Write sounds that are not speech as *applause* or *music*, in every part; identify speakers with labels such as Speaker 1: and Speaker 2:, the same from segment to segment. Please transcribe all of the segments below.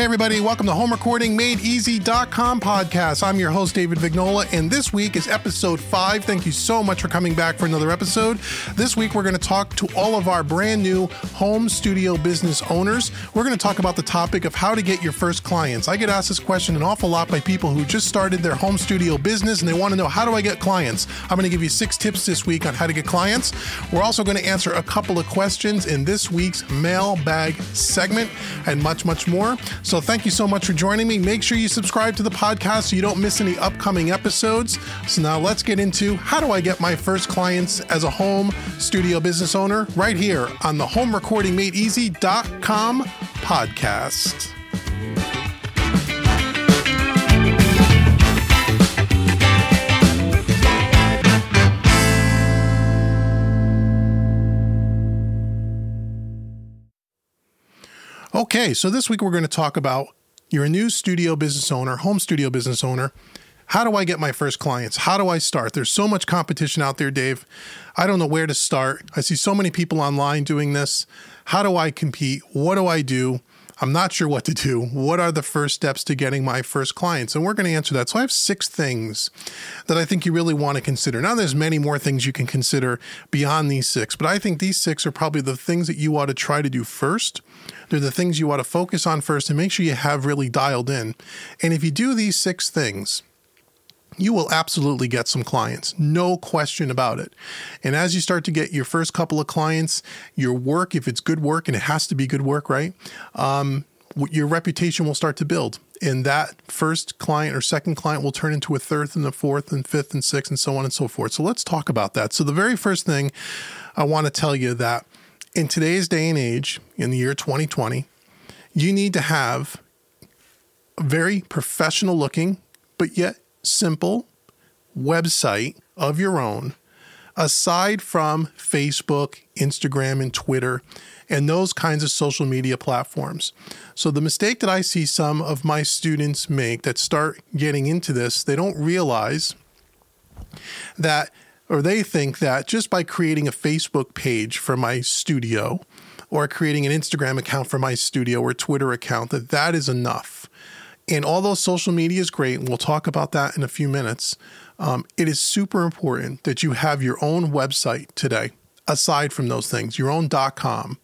Speaker 1: Hey, everybody, welcome to Home Recording MadeEasy.com podcast. I'm your host, David Vignola, and this week is episode five. Thank you so much for coming back for another episode. This week, we're going to talk to all of our brand new home studio business owners. We're going to talk about the topic of how to get your first clients. I get asked this question an awful lot by people who just started their home studio business and they want to know how do I get clients? I'm going to give you six tips this week on how to get clients. We're also going to answer a couple of questions in this week's mailbag segment and much, much more. Thank you so much for joining me. Make sure you subscribe to the podcast so you don't miss any upcoming episodes. So now let's get into how do I get my first clients as a home studio business owner right here on the Home Recording Made Easy.com podcast. Okay, so this week we're going to talk about you're a new studio business owner, home studio business owner. How do I get my first clients? How do I start? There's so much competition out there, Dave. I don't know where to start. I see so many people online doing this. How do I compete? What do I do? I'm not sure what to do. What are the first steps to getting my first clients? And we're going to answer that. So I have six things that I think you really want to consider. Now, there's many more things you can consider beyond these six, but I think these six are probably the things that you ought to try to do first. They're the things you want to focus on first and make sure you have really dialed in. And if you do these six things, you will absolutely get some clients, no question about it. And as you start to get your first couple of clients, your work, if it's good work, and it has to be good work, right? Um, your reputation will start to build. And that first client or second client will turn into a third and a fourth and fifth and sixth and so on and so forth. So let's talk about that. So, the very first thing I want to tell you that in today's day and age, in the year 2020, you need to have a very professional looking, but yet simple website of your own, aside from Facebook, Instagram, and Twitter, and those kinds of social media platforms. So, the mistake that I see some of my students make that start getting into this, they don't realize that, or they think that just by creating a Facebook page for my studio, or creating an Instagram account for my studio or Twitter account, that that is enough. And although social media is great, and we'll talk about that in a few minutes, um, it is super important that you have your own website today, aside from those things, your own .com.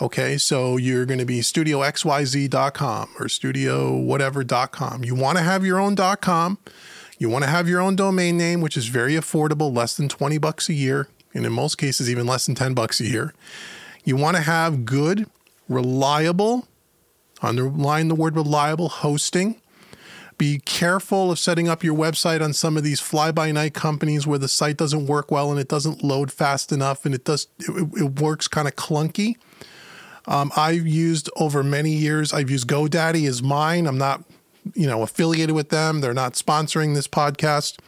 Speaker 1: Okay, so you're going to be studioxyz.com or studio whatever.com. You want to have your own .com. You want to have your own domain name, which is very affordable, less than 20 bucks a year, and in most cases even less than 10 bucks a year. You want to have good, reliable Underline the word reliable hosting. Be careful of setting up your website on some of these fly by night companies where the site doesn't work well and it doesn't load fast enough and it does it, it works kind of clunky. Um, I've used over many years. I've used GoDaddy as mine. I'm not, you know, affiliated with them. They're not sponsoring this podcast.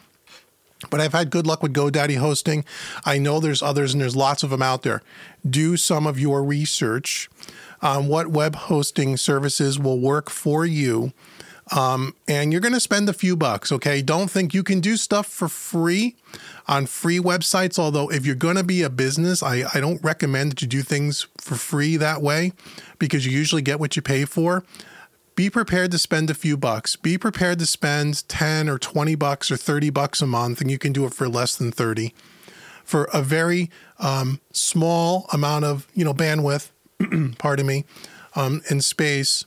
Speaker 1: But I've had good luck with GoDaddy hosting. I know there's others and there's lots of them out there. Do some of your research on what web hosting services will work for you. Um, and you're going to spend a few bucks, okay? Don't think you can do stuff for free on free websites. Although, if you're going to be a business, I, I don't recommend that you do things for free that way because you usually get what you pay for. Be prepared to spend a few bucks. Be prepared to spend 10 or 20 bucks or 30 bucks a month, and you can do it for less than 30 for a very um, small amount of you know bandwidth *clears throat* pardon me, um, in space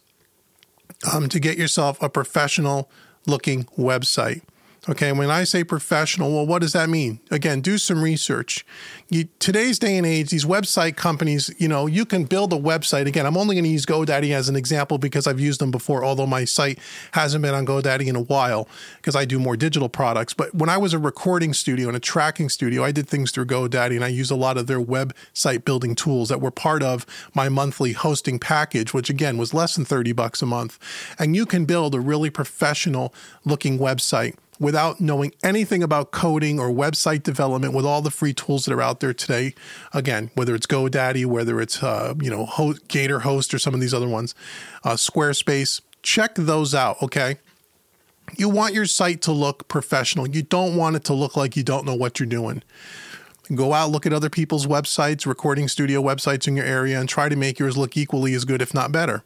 Speaker 1: um, to get yourself a professional looking website. Okay, when I say professional, well, what does that mean? Again, do some research. You, today's day and age, these website companies, you know, you can build a website. Again, I'm only going to use GoDaddy as an example because I've used them before, although my site hasn't been on GoDaddy in a while because I do more digital products. But when I was a recording studio and a tracking studio, I did things through GoDaddy and I used a lot of their website building tools that were part of my monthly hosting package, which again was less than 30 bucks a month. And you can build a really professional looking website without knowing anything about coding or website development with all the free tools that are out there today. Again, whether it's GoDaddy, whether it's uh, you know Gator Host or some of these other ones, uh, Squarespace, check those out. Okay. You want your site to look professional. You don't want it to look like you don't know what you're doing. Go out, look at other people's websites, recording studio websites in your area, and try to make yours look equally as good, if not better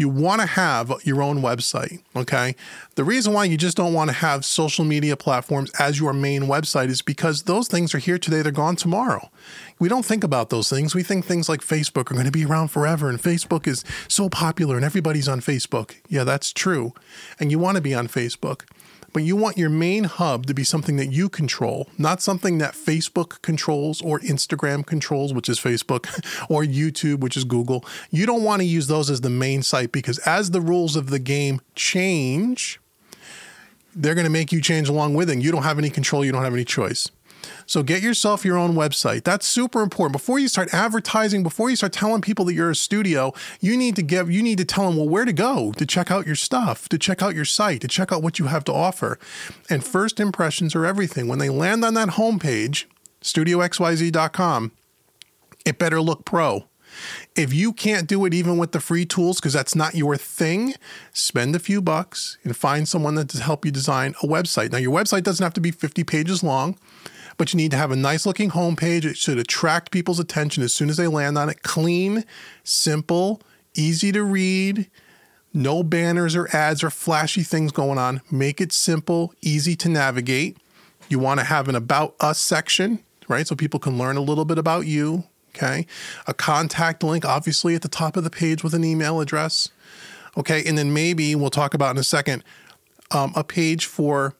Speaker 1: You want to have your own website, okay? The reason why you just don't want to have social media platforms as your main website is because those things are here today, they're gone tomorrow. We don't think about those things. We think things like Facebook are going to be around forever and Facebook is so popular and everybody's on Facebook. Yeah, that's true. And you want to be on Facebook but you want your main hub to be something that you control, not something that Facebook controls or Instagram controls, which is Facebook, *laughs* or YouTube, which is Google. You don't want to use those as the main site because as the rules of the game change, they're going to make you change along with it. You don't have any control, you don't have any choice. So get yourself your own website. That's super important. Before you start advertising, before you start telling people that you're a studio, you need to give you need to tell them well where to go to check out your stuff, to check out your site, to check out what you have to offer. And first impressions are everything. When they land on that homepage, studioxyz.com, it better look pro. If you can't do it even with the free tools because that's not your thing, spend a few bucks and find someone that to help you design a website. Now your website doesn't have to be 50 pages long but you need to have a nice looking homepage. It should attract people's attention as soon as they land on it. Clean, simple, easy to read, no banners or ads or flashy things going on. Make it simple, easy to navigate. You want to have an About Us section, right? So people can learn a little bit about you. Okay. A contact link, obviously, at the top of the page with an email address. Okay. And then maybe we'll talk about in a second um, a page for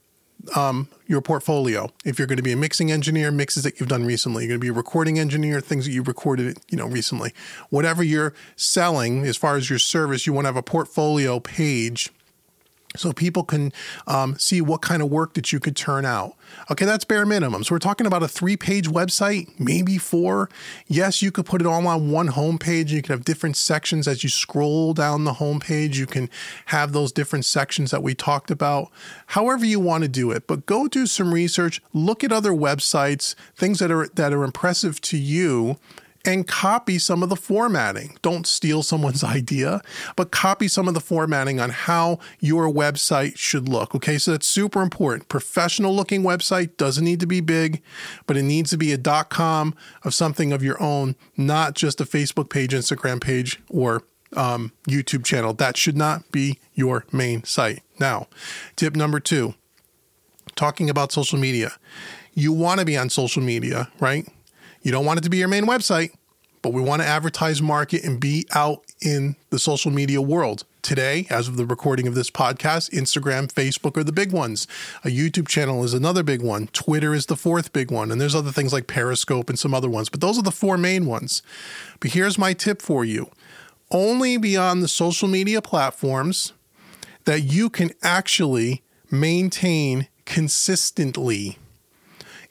Speaker 1: um, your portfolio. If you're going to be a mixing engineer, mixes that you've done recently. You're going to be a recording engineer, things that you recorded, you know, recently. Whatever you're selling, as far as your service, you want to have a portfolio page so people can um, see what kind of work that you could turn out. Okay, that's bare minimum. So we're talking about a three-page website, maybe four. Yes, you could put it all on one homepage. You can have different sections as you scroll down the homepage. You can have those different sections that we talked about. However you want to do it, but go do some research. Look at other websites, things that are that are impressive to you, and copy some of the formatting. Don't steal someone's *laughs* idea, but copy some of the formatting on how your website should look. Okay, so that's super important. Professional looking website doesn't need to be big, but it needs to be a .com of something of your own, not just a Facebook page, Instagram page, or um, YouTube channel. That should not be your main site. Now, tip number two, talking about social media. You want to be on social media, right? You don't want it to be your main website, but we want to advertise, market, and be out in the social media world. Today, as of the recording of this podcast, Instagram, Facebook are the big ones. A YouTube channel is another big one. Twitter is the fourth big one. And there's other things like Periscope and some other ones, but those are the four main ones. But here's my tip for you only be on the social media platforms that you can actually maintain consistently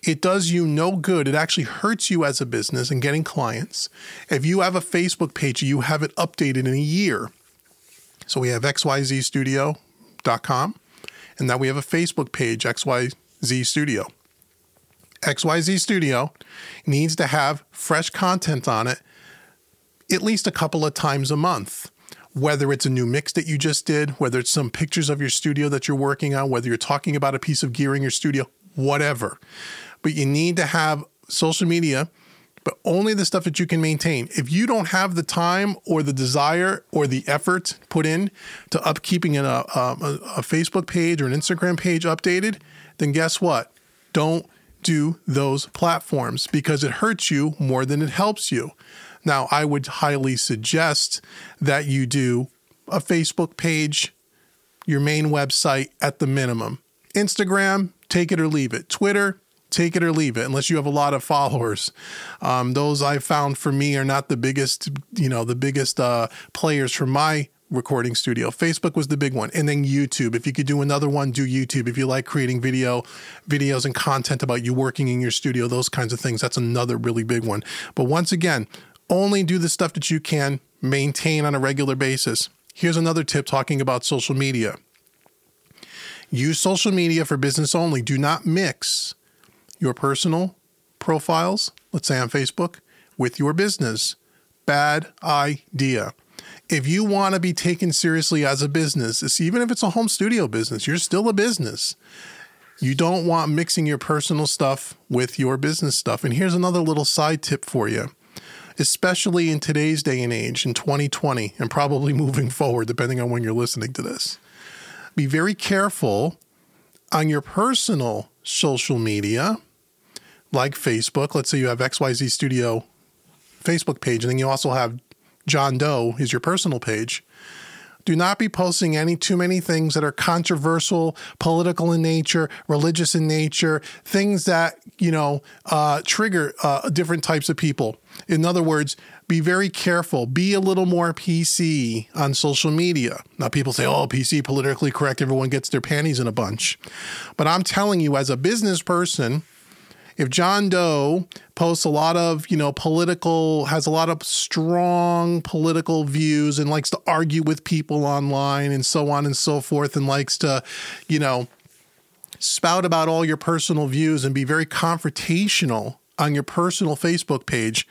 Speaker 1: it does you no good. It actually hurts you as a business and getting clients. If you have a Facebook page, you have it updated in a year. So we have xyzstudio.com and now we have a Facebook page, XYZ Studio. XYZ Studio needs to have fresh content on it at least a couple of times a month. Whether it's a new mix that you just did, whether it's some pictures of your studio that you're working on, whether you're talking about a piece of gear in your studio, whatever but you need to have social media, but only the stuff that you can maintain. If you don't have the time or the desire or the effort put in to upkeeping a, uh, um, a, a Facebook page or an Instagram page updated, then guess what? Don't do those platforms because it hurts you more than it helps you. Now, I would highly suggest that you do a Facebook page, your main website at the minimum. Instagram, take it or leave it. Twitter, take it or leave it unless you have a lot of followers. Um, those i found for me are not the biggest you know the biggest uh, players for my recording studio. Facebook was the big one and then youtube. If you could do another one do youtube. If you like creating video videos and content about you working in your studio those kinds of things that's another really big one. But once again only do the stuff that you can maintain on a regular basis. Here's another tip talking about social media. Use social media for business only. Do not mix your personal profiles, let's say on Facebook, with your business. Bad idea. If you want to be taken seriously as a business, even if it's a home studio business, you're still a business. You don't want mixing your personal stuff with your business stuff. And here's another little side tip for you. especially in today's day and age, in 2020, and probably *laughs* moving forward, depending on when you're listening to this. Be very careful on your personal social media, like Facebook. Let's say you have XYZ Studio Facebook page, and then you also have John Doe is your personal page. Do not be posting any too many things that are controversial, political in nature, religious in nature, things that, you know, uh, trigger uh, different types of people. In other words, be very careful. Be a little more PC on social media. Now, people say, oh, PC, politically correct, everyone gets their panties in a bunch. But I'm telling you, as a business person, if John Doe posts a lot of, you know, political, has a lot of strong political views and likes to argue with people online and so on and so forth, and likes to, you know, spout about all your personal views and be very confrontational on your personal Facebook page,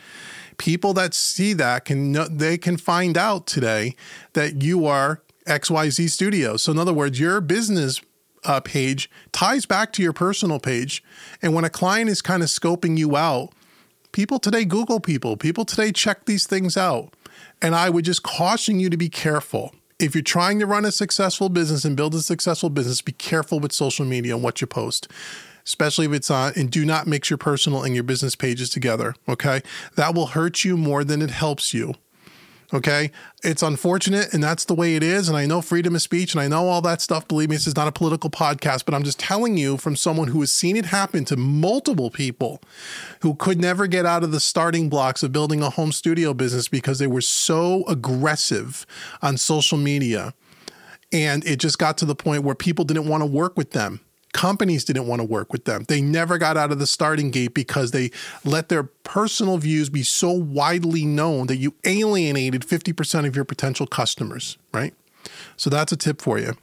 Speaker 1: people that see that can they can find out today that you are XYZ Studios. So in other words, your business uh, page ties back to your personal page. And when a client is kind of scoping you out, people today Google people, people today check these things out. And I would just caution you to be careful. If you're trying to run a successful business and build a successful business, be careful with social media and what you post especially if it's on, and do not mix your personal and your business pages together. Okay. That will hurt you more than it helps you. Okay. It's unfortunate and that's the way it is. And I know freedom of speech and I know all that stuff. Believe me, this is not a political podcast, but I'm just telling you from someone who has seen it happen to multiple people who could never get out of the starting blocks of building a home studio business because they were so aggressive on social media. And it just got to the point where people didn't want to work with them companies didn't want to work with them. They never got out of the starting gate because they let their personal views be so widely known that you alienated 50% of your potential customers, right? So that's a tip for you.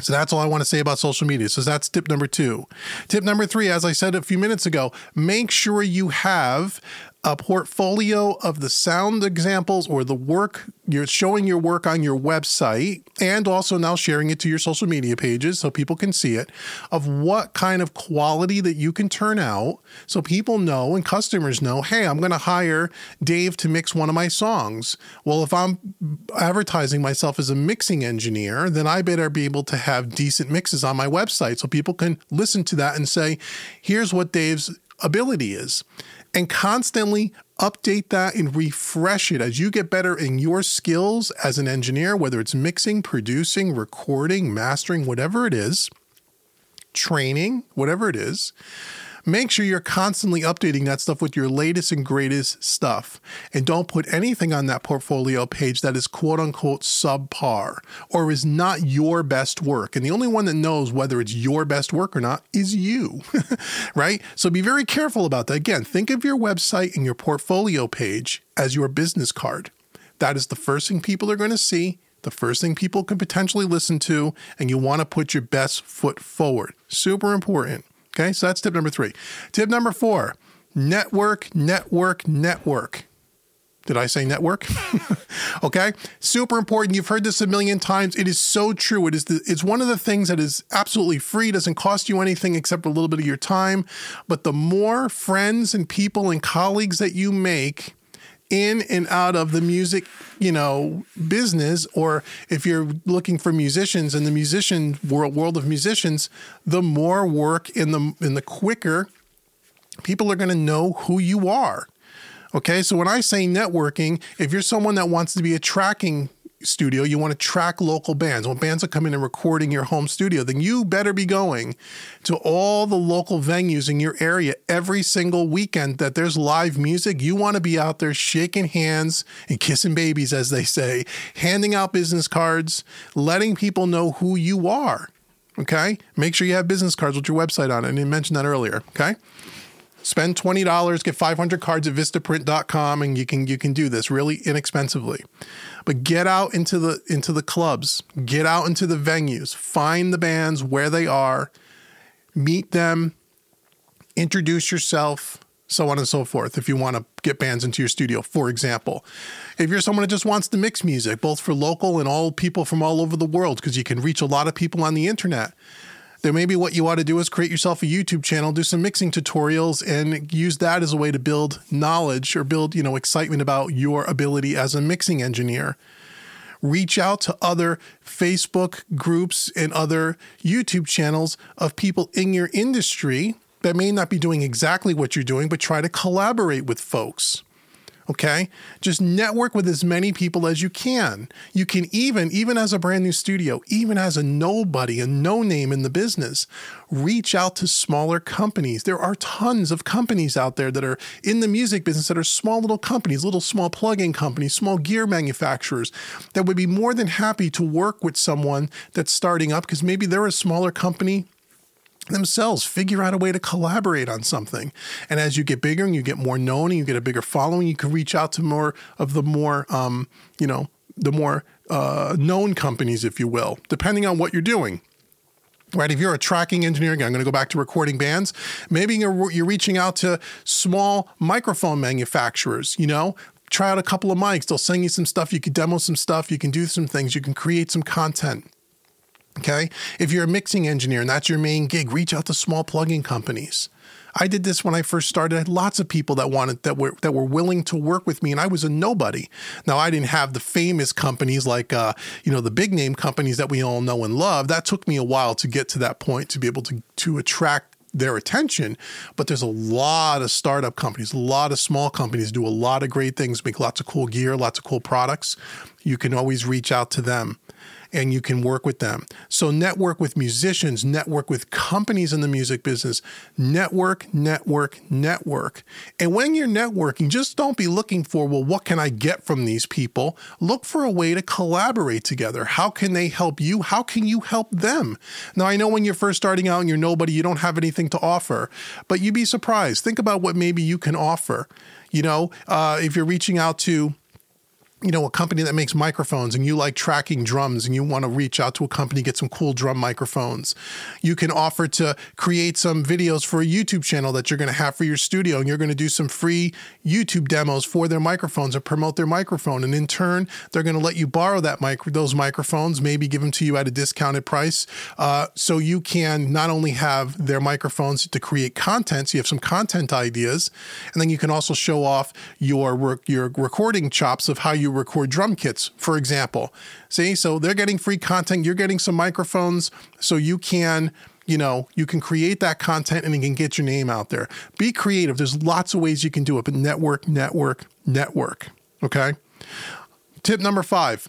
Speaker 1: So that's all I want to say about social media. So that's tip number two. Tip number three, as I said a few minutes ago, make sure you have a portfolio of the sound examples or the work you're showing your work on your website and also now sharing it to your social media pages so people can see it of what kind of quality that you can turn out so people know and customers know hey i'm going to hire dave to mix one of my songs. Well if i'm advertising myself as a mixing engineer then i better be able to have decent mixes on my website so people can listen to that and say here's what dave's ability is and constantly update that and refresh it as you get better in your skills as an engineer, whether it's mixing, producing, recording, mastering, whatever it is, training, whatever it is make sure you're constantly updating that stuff with your latest and greatest stuff. And don't put anything on that portfolio page that is quote unquote subpar or is not your best work. And the only one that knows whether it's your best work or not is you, *laughs* right? So be very careful about that. Again, think of your website and your portfolio page as your business card. That is the first thing people are going to see the first thing people can potentially listen to, and you want to put your best foot forward. Super important. Okay, so that's tip number three. Tip number four network, network, network. Did I say network? *laughs* okay, super important. You've heard this a million times. It is so true. It is the, it's one of the things that is absolutely free. Doesn't cost you anything except a little bit of your time. But the more friends and people and colleagues that you make, in and out of the music, you know, business, or if you're looking for musicians in the musician world, world of musicians, the more work in the in the quicker people are going to know who you are. Okay, so when I say networking, if you're someone that wants to be a tracking studio, you want to track local bands. When bands are coming and recording your home studio, then you better be going to all the local venues in your area every single weekend that there's live music. You want to be out there shaking hands and kissing babies, as they say, handing out business cards, letting people know who you are. Okay. Make sure you have business cards with your website on it. I didn't mention that earlier. Okay. Spend $20, get 500 cards at vistaprint.com and you can you can do this really inexpensively. But get out into the into the clubs, get out into the venues, find the bands where they are, meet them, introduce yourself, so on and so forth if you want to get bands into your studio for example if you're someone that just wants to mix music both for local and all people from all over the world because you can reach a lot of people on the internet then maybe what you ought to do is create yourself a YouTube channel, do some mixing tutorials, and use that as a way to build knowledge or build, you know, excitement about your ability as a mixing engineer. Reach out to other Facebook groups and other YouTube channels of people in your industry that may not be doing exactly what you're doing, but try to collaborate with folks. Okay. Just network with as many people as you can. You can even, even as a brand new studio, even as a nobody, a no name in the business, reach out to smaller companies. There are tons of companies out there that are in the music business that are small little companies, little small plug-in companies, small gear manufacturers that would be more than happy to work with someone that's starting up because maybe they're a smaller company themselves figure out a way to collaborate on something. And as you get bigger and you get more known and you get a bigger following you can reach out to more of the more um, you know the more uh, known companies if you will depending on what you're doing. Right? If you're a tracking engineer i'm going to go back to recording bands maybe you're, you're reaching out to small microphone manufacturers you know? Try out a couple of mics. They'll send you some stuff. You can demo some stuff. You can do some things. You can create some content Okay. If you're a mixing engineer and that's your main gig, reach out to small plugin companies. I did this when I first started. I had lots of people that wanted that were that were willing to work with me, and I was a nobody. Now I didn't have the famous companies like uh, you know the big name companies that we all know and love. That took me a while to get to that point to be able to to attract their attention. But there's a lot of startup companies, a lot of small companies do a lot of great things, make lots of cool gear, lots of cool products. You can always reach out to them and you can work with them. So, network with musicians, network with companies in the music business, network, network, network. And when you're networking, just don't be looking for, well, what can I get from these people? Look for a way to collaborate together. How can they help you? How can you help them? Now, I know when you're first starting out and you're nobody, you don't have anything to offer, but you'd be surprised. Think about what maybe you can offer. You know, uh, if you're reaching out to, you know, a company that makes microphones and you like tracking drums and you want to reach out to a company, get some cool drum microphones. You can offer to create some videos for a YouTube channel that you're going to have for your studio and you're going to do some free YouTube demos for their microphones and promote their microphone. And in turn, they're going to let you borrow that mic, those microphones, maybe give them to you at a discounted price. Uh, so you can not only have their microphones to create content, so you have some content ideas, and then you can also show off your, work your recording chops of how you record drum kits, for example. See, so they're getting free content, you're getting some microphones, so you can you know, you can create that content and you can get your name out there. Be creative. There's lots of ways you can do it, but network, network, network. Okay. Tip number five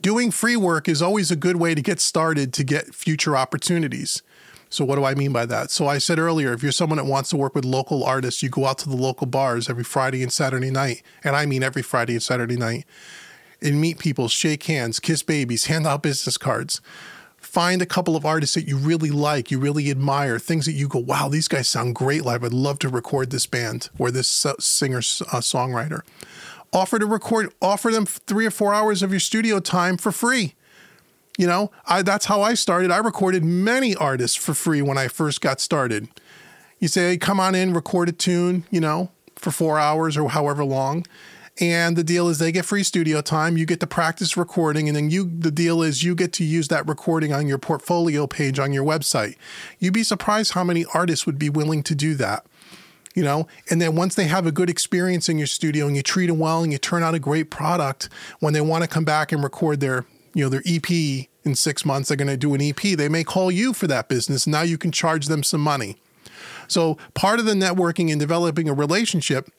Speaker 1: doing free work is always a good way to get started to get future opportunities. So, what do I mean by that? So, I said earlier, if you're someone that wants to work with local artists, you go out to the local bars every Friday and Saturday night. And I mean every Friday and Saturday night. And meet people, shake hands, kiss babies, *laughs* hand out business cards. Find a couple of artists that you really like, you really admire, things that you go, wow, these guys sound great live. I'd love to record this band or this singer uh, songwriter. Offer to record, offer them three or four hours of your studio time for free you know, I, that's how I started. I recorded many artists for free when I first got started. You say, hey, come on in, record a tune, you know, for four hours or however long. And the deal is they get free studio time, you get to practice recording, and then you the deal is you get to use that recording on your portfolio page on your website. You'd be surprised how many artists would be willing to do that. You know, and then once they have a good experience in your studio and you treat them well and you turn out a great product, when they want to come back and record their you know, their EP in six months, they're going to do an EP. They may call you for that business. Now you can charge them some money. So part of the networking and developing a relationship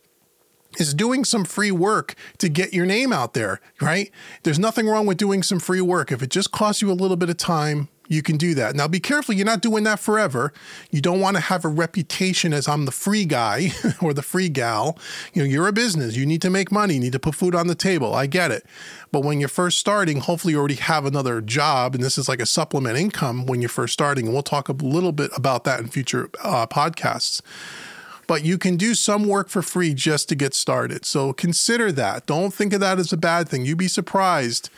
Speaker 1: is doing some free work to get your name out there, right? There's nothing wrong with doing some free work. If it just costs you a little bit of time, you can do that. Now, be careful, you're not doing that forever. You don't want to have a reputation as I'm the free guy *laughs* or the free gal. You know, you're a business, you need to make money, you need to put food on the table. I get it. But when you're first starting, hopefully you already have another job, and this is like a supplement income when you're first starting. And we'll talk a little bit about that in future uh, podcasts but you can do some work for free just to get started. So consider that. Don't think of that as a bad thing. You'd be surprised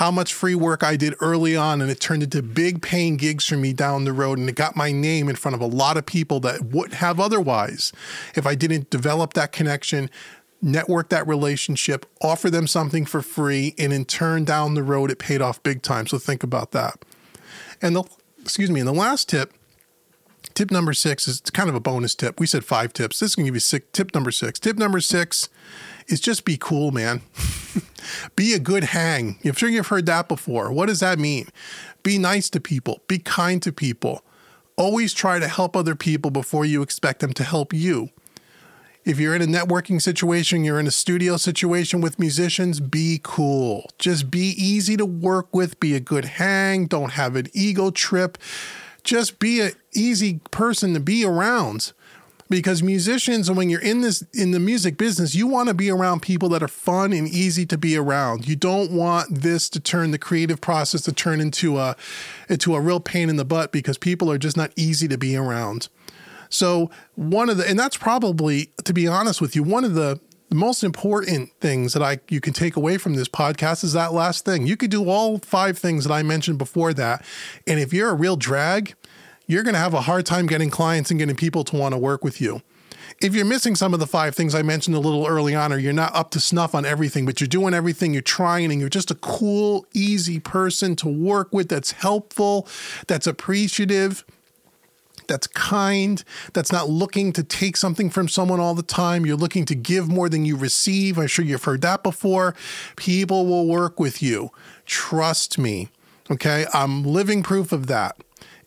Speaker 1: how much free work I did early on, and it turned into big paying gigs for me down the road. And it got my name in front of a lot of people that wouldn't have otherwise if I didn't develop that connection, network that relationship, offer them something for free, and in turn, down the road, it paid off big time. So think about that. And the excuse me, and the last tip, tip number six is kind of a bonus tip. We said five tips. This is to give you six, tip number six. Tip number six is just be cool, man. *laughs* be a good hang. I'm sure you've heard that before. What does that mean? Be nice to people, be kind to people. Always try to help other people before you expect them to help you. If you're in a networking situation, you're in a studio situation with musicians, be cool. Just be easy to work with, be a good hang, don't have an ego trip. Just be an easy person to be around. Because musicians, and when you're in this in the music business, you want to be around people that are fun and easy to be around. You don't want this to turn the creative process to turn into a into a real pain in the butt because people are just not easy to be around. So one of the, and that's probably, to be honest with you, one of the the most important things that I you can take away from this podcast is that last thing. You could do all five things that I mentioned before that, and if you're a real drag, you're going to have a hard time getting clients and getting people to want to work with you. If you're missing some of the five things I mentioned a little early on, or you're not up to snuff on everything, but you're doing everything, you're trying, and you're just a cool, easy person to work with that's helpful, that's appreciative that's kind, that's not looking to take something from someone all the time. You're looking to give more than you receive. I'm sure you've heard that before. People will work with you. Trust me. Okay. I'm living proof of that.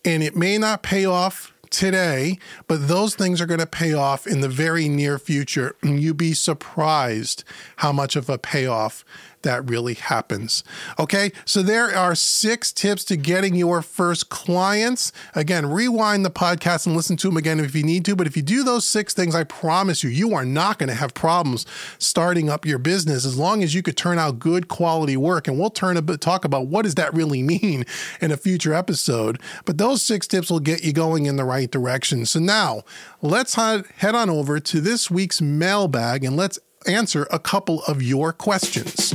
Speaker 1: And it may not pay off today, but those things are going to pay off in the very near future. And you'd be surprised how much of a payoff that really happens. Okay, so there are six tips to getting your first clients. Again, rewind the podcast and listen to them again if you need to. But if you do those six things, I promise you, you are not going to have problems starting up your business as long as you could turn out good quality work. And we'll turn a bit talk about what does that really *laughs* mean in a future episode. But those six tips will get you going in the right direction. So now let's head on over to this week's mailbag and let's answer a couple of your questions.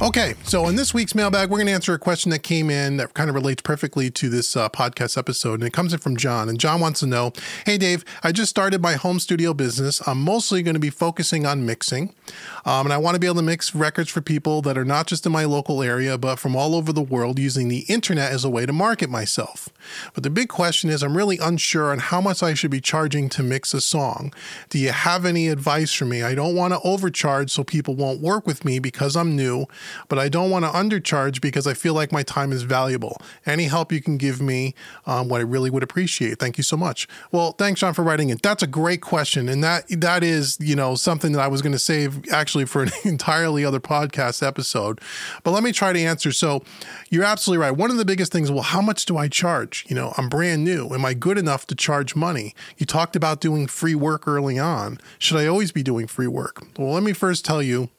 Speaker 1: Okay, so in this week's mailbag, we're going to answer a question that came in that kind of relates perfectly to this uh, podcast episode. And it comes in from John. And John wants to know Hey, Dave, I just started my home studio business. I'm mostly going to be focusing on mixing. Um, and I want to be able to mix records for people that are not just in my local area, but from all over the world using the internet as a way to market myself. But the big question is I'm really unsure on how much I should be charging to mix a song. Do you have any advice for me? I don't want to overcharge so people won't work with me because I'm new but I don't want to undercharge because I feel like my time is valuable. Any help you can give me, um, what I really would appreciate. Thank you so much. Well, thanks, John, for writing it. That's a great question, and that that is you know something that I was going to save actually for an *laughs* entirely other podcast episode. But let me try to answer. So, you're absolutely right. One of the biggest things, well, how much do I charge? You know, I'm brand new. Am I good enough to charge money? You talked about doing free work early on. Should I always be doing free work? Well, let me first tell you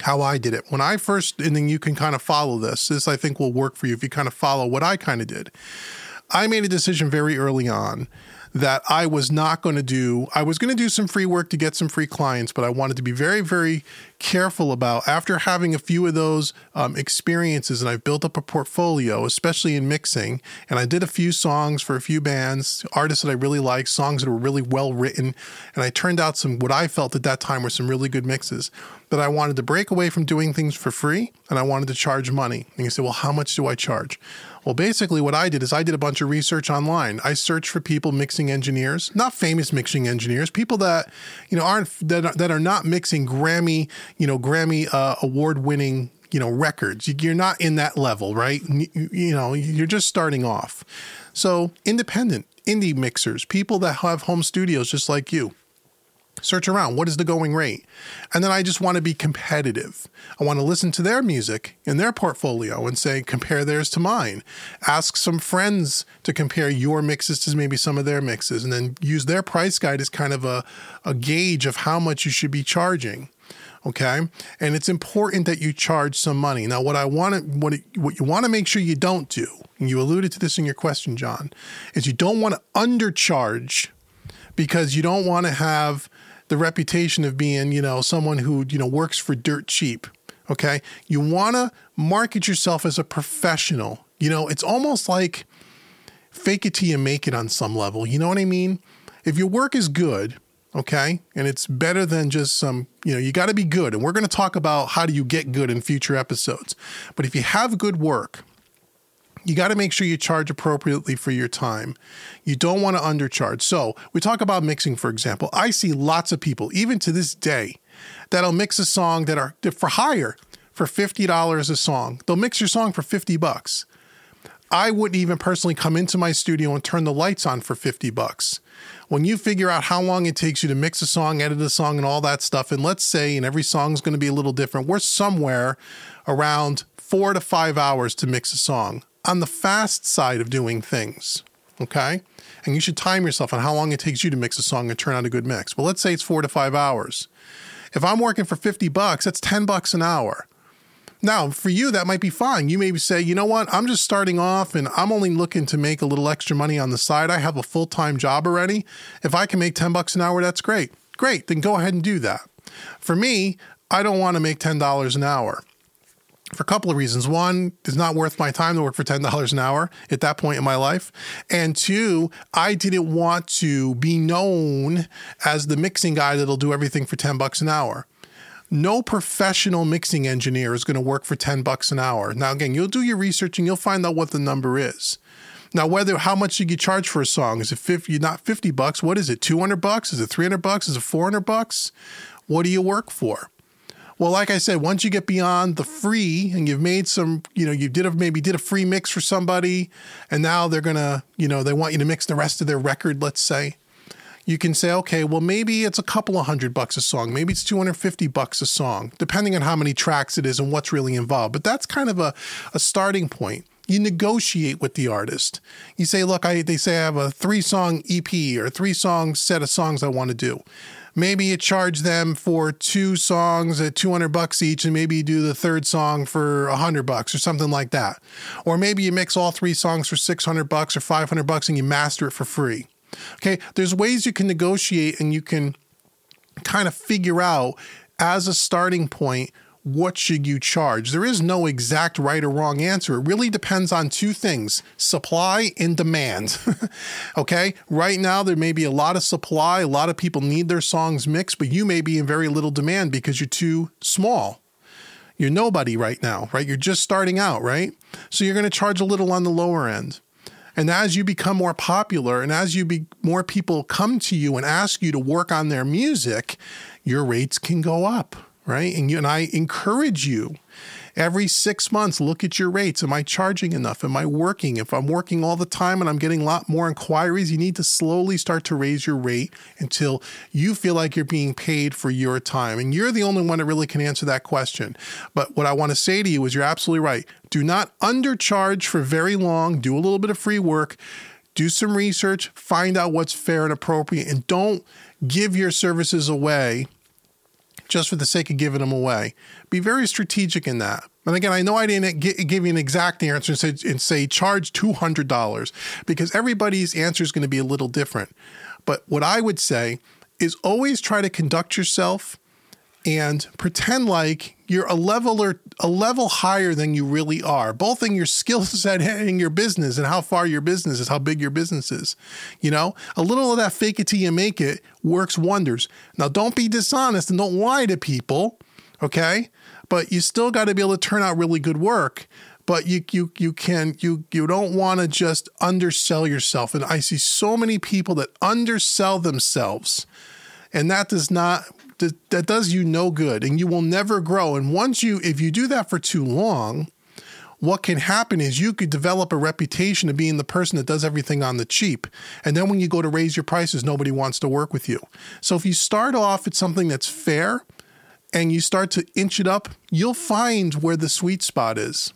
Speaker 1: how I did it. When I first, and then you can kind of follow this. This I think will work for you if you kind of follow what I kind of did. I made a decision very early on that I was not going to do. I was going to do some free work to get some free clients, but I wanted to be very, very careful about after having a few of those um, experiences and I've built up a portfolio, especially in mixing. And I did a few songs for a few bands, artists that I really like, songs that were really well written. And I turned out some, what I felt at that time were some really good mixes. But I wanted to break away from doing things for free and I wanted to charge money. And you say, well, how much do I charge? Well, basically, what I did is I did a bunch of research online. I searched for people mixing engineers, not famous mixing engineers, people that you know aren't that are, that are not mixing Grammy, you know, Grammy uh, award winning you know records. You're not in that level, right? You know, you're just starting off. So independent indie mixers, people that have home studios just like you search around. What is the going rate? And then i just want to be competitive. I want to listen to their music in their portfolio and say compare theirs to mine. Ask some friends to compare your mixes to maybe some of their mixes and then use their price guide as kind of a, a gauge of how much you should be charging. Okay? And it's important that you charge some money. Now what i want to what, what you want to make sure you don't do and you alluded to this in your question john is you don't want to undercharge because you don't want to have the reputation of being, you know, someone who, you know, works for dirt cheap. Okay. You want to market yourself as a professional. You know, it's almost like fake it till you make it on some level. You know what I mean? If your work is good, okay, and it's better than just some, you know, you got to be good. And we're going to talk about how do you get good in future episodes. But if you have good work, you got to make sure you charge appropriately for your time. You don't want to undercharge. So, we talk about mixing, for example. I see lots of people, even to this day, that'll mix a song that are for hire for $50 a song. They'll mix your song for 50 bucks. I wouldn't even personally come into my studio and turn the lights on for 50 bucks. When you figure out how long it takes you to mix a song, edit a song, and all that stuff, and let's say, and every song is going to be a little different, we're somewhere around four to five hours to mix a song on the fast side of doing things. Okay. And you should time yourself on how long it takes you to mix a song and turn out a good mix. Well, let's say it's four to five hours. If I'm working for 50 bucks, that's 10 bucks an hour. Now, for you, that might be fine. You may say, you know what, I'm just starting off and I'm only looking to make a little extra money on the side. I have a full time job already. If I can make 10 bucks an hour, that's great. Great, then go ahead and do that. For me, I don't want to make $10 an hour for a couple of reasons. One, it's not worth my time to work for $10 an hour at that point in my life. And two, I didn't want to be known as the mixing guy that'll do everything for 10 bucks an hour no professional mixing engineer is going to work for 10 bucks an hour. Now, again, you'll do your research and you'll find out what the number is. Now, whether how much you charge for a song is it 50, not 50 bucks? What is it? 200 bucks? Is it 300 bucks? Is it 400 bucks? What do you work for? Well, like I said, once you get beyond the free and you've made some, you know, you did a, maybe did a free mix for somebody and now they're going to, you know, they want you to mix the rest of their record, let's say you can say, okay, well, maybe it's a couple of hundred bucks a song. Maybe it's 250 bucks a song, depending on how many tracks it is and what's really involved. But that's kind of a, a starting point. You negotiate with the artist. You say, look, I, they say I have a three song EP or three song set of songs I want to do. Maybe you charge them for two songs at 200 bucks each, and maybe you do the third song for 100 bucks or something like that. Or maybe you mix all three songs for 600 bucks or 500 bucks and you master it for free. Okay, there's ways you can negotiate and you can kind of figure out as a starting point what should you charge? There is no exact right or wrong answer. It really depends on two things supply and demand *laughs* okay? Right now there may be a lot of supply a lot of people need their songs mixed but you may be in very little demand because you're too small. You're nobody right now right? You're just starting out right? So you're going to charge a little on the lower end. And as you become more popular and as you be more people come to you and ask you to work on their music, your rates can go up, right? And you and I encourage you every six months, look at your rates. Am I charging enough? Am I working? If I'm working all the time and I'm getting a lot more inquiries, you need to slowly start to raise your rate until you feel like you're being paid for your time. And you're the only one that really can answer that question. But what I want to say to you is you're absolutely right. Do not undercharge for very long, do a little bit of free work. Do some research, find out what's fair and appropriate, and don't give your services away just for the sake of giving them away. Be very strategic in that. And again, I know I didn't give you an exact answer and say, and say charge $200 because everybody's answer is going to be a little different. But what I would say is always try to conduct yourself and pretend like you're a level or a level higher than you really are, both in your *laughs* skill set and in your business and how far your business is, how big your business is. You know, a little of that fake it till you make it works wonders. Now, don't be dishonest and don't lie to people, okay? But you still got to be able to turn out really good work. But you you you can you you don't want to just undersell yourself. And I see so many people that undersell themselves, and that does not that, does you no good and you will never grow. And once you, if you do that for too long, what can happen is you could develop a reputation of being the person that does everything on the cheap. And then when you go to raise your prices, nobody wants to work with you. So if you start off at something that's fair and you start to inch it up, you'll find where the sweet spot is.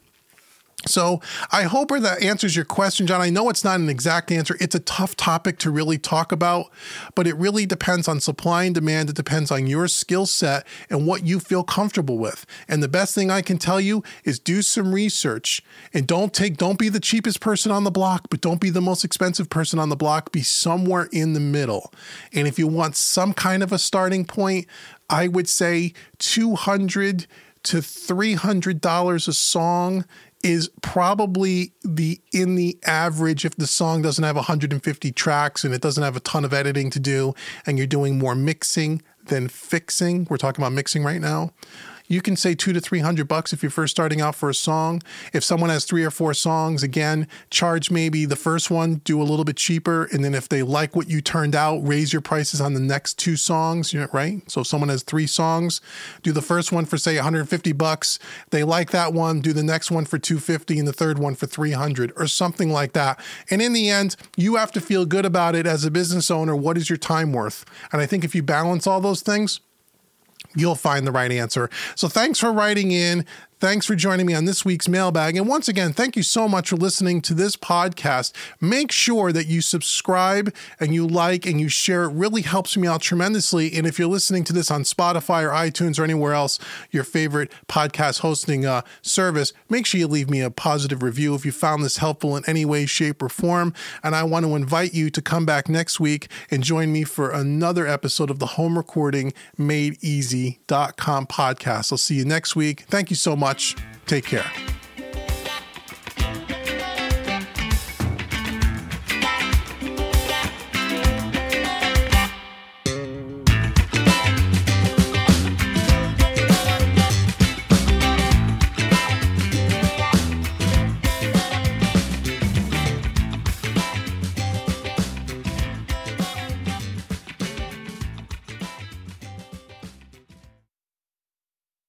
Speaker 1: So I hope that answers your question, John. I know it's not an exact answer. It's a tough topic to really talk about, but it really depends on supply and demand. It depends on your skill set and what you feel comfortable with. And the best thing I can tell you is do some research and don't take, don't be the cheapest person on the block, but don't be the most expensive person on the block. Be somewhere in the middle. And if you want some kind of a starting point, I would say 200 to $300 a song is probably the in the average if the song doesn't have 150 tracks and it doesn't have a ton of editing to do and you're doing more mixing than fixing. We're talking about mixing right now you can say two to three hundred bucks if you're first starting out for a song. If someone has three or four songs, again, charge maybe the first one, do a little bit cheaper, and then if they like what you turned out, raise your prices on the next two songs. You know, right? So if someone has three songs, do the first one for say 150 bucks. They like that one, do the next one for 250 and the third one for 300 or something like that. And in the end, you have to feel good about it as a business owner. What is your time worth? And I think if you balance all those things, you'll find the right answer. So thanks for writing in. Thanks for joining me on this week's mailbag. And once again, thank you so much for listening to this podcast. Make sure that you subscribe and you like and you share. It really helps me out tremendously. And if you're listening to this on Spotify or iTunes or anywhere else, your favorite podcast hosting uh, service, make sure you leave me a positive review if you found this helpful in any way, shape, or form. And I want to invite you to come back next week and join me for another episode of the Home Recording Made Easy.com podcast. I'll see you next week. Thank you so much much. Take care.